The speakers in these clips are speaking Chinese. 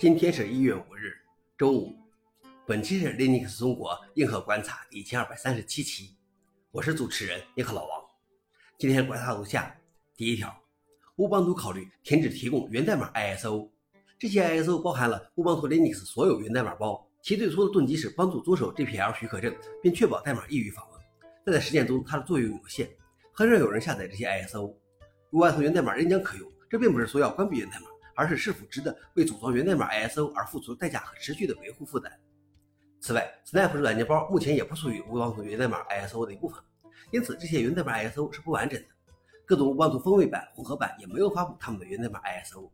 今天是一月五日，周五。本期是 Linux 中国硬核观察第一千二百三十七期，我是主持人硬核老王。今天观察如下：第一条，乌邦图考虑停止提供源代码 ISO。这些 ISO 包含了乌邦图 Linux 所有源代码包，其最初的动机是帮助遵守 GPL 许可证，并确保代码易于访问。但在实践中，它的作用有限，很少有人下载这些 ISO。乌邦图源代码仍将可用，这并不是说要关闭源代码。而是是否值得为组装源代码 ISO 而付出代价和持续的维护负担。此外，Snap 软件包目前也不属于乌邦图源代码 ISO 的一部分，因此这些源代码 ISO 是不完整的。各种乌邦图风味版、混合版也没有发布他们的源代码 ISO。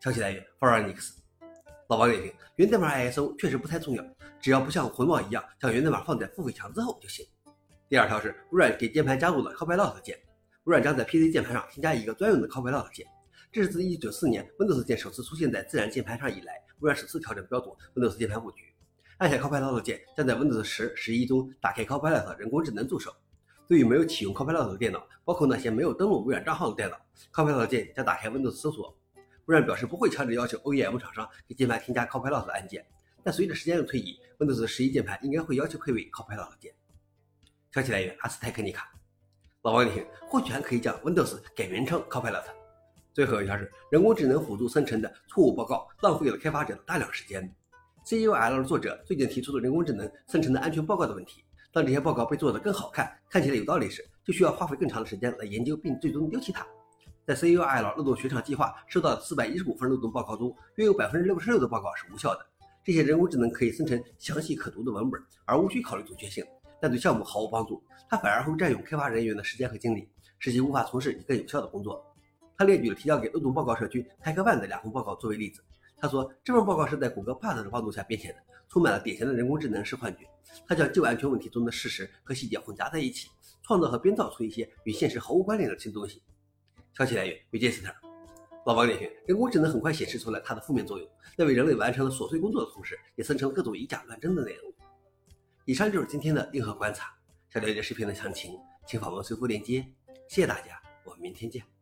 消息来源 f o r Linux。老王点评：源代码 ISO 确实不太重要，只要不像混网一样将源代码放在付费墙之后就行。第二条是微软给键盘加入了 Copilot 键，微软将在 PC 键盘上添加一个专用的 Copilot 键。这是自1994年 Windows 键首次出现在自然键盘上以来，微软首次调整标准 Windows 键盘布局。按下 Copilot 键将在 Windows 10、11中打开 Copilot 人工智能助手。对于没有启用 Copilot 的电脑，包括那些没有登录微软账号的电脑，Copilot 键将打开 Windows 搜索。微软表示不会强制要求 OEM 厂商给键盘添加 Copilot 按键，但随着时间的推移，Windows 11键盘应该会要求配备 Copilot 键。消息来源：阿斯泰克尼卡。老王点评：或许还可以将 Windows 改名称 Copilot。最后一条是人工智能辅助生成的错误报告，浪费了开发者的大量时间。CUL 作者最近提出了人工智能生成的安全报告的问题。当这些报告被做得更好看，看起来有道理时，就需要花费更长的时间来研究并最终丢弃它。在 CUL 漏洞雪场计划收到的四百一十五份漏洞报告中，约有百分之六十六的报告是无效的。这些人工智能可以生成详细可读的文本，而无需考虑准确性，但对项目毫无帮助。它反而会占用开发人员的时间和精力，使其无法从事更有效的工作。他列举了提交给漏洞报告社区 HackerOne 的两份报告作为例子。他说，这份报告是在谷歌 Bard 的帮助下编写的，充满了典型的人工智能式幻觉。他将旧安全问题中的事实和细节混杂在一起，创造和编造出一些与现实毫无关联的新东西。消息来源：Register。老王点评：人工智能很快显示出来它的负面作用，在为人类完成了琐碎工作的同时，也生成了各种以假乱真的内容。以上就是今天的硬核观察。想了解视频的详情，请访问随附链接。谢谢大家，我们明天见。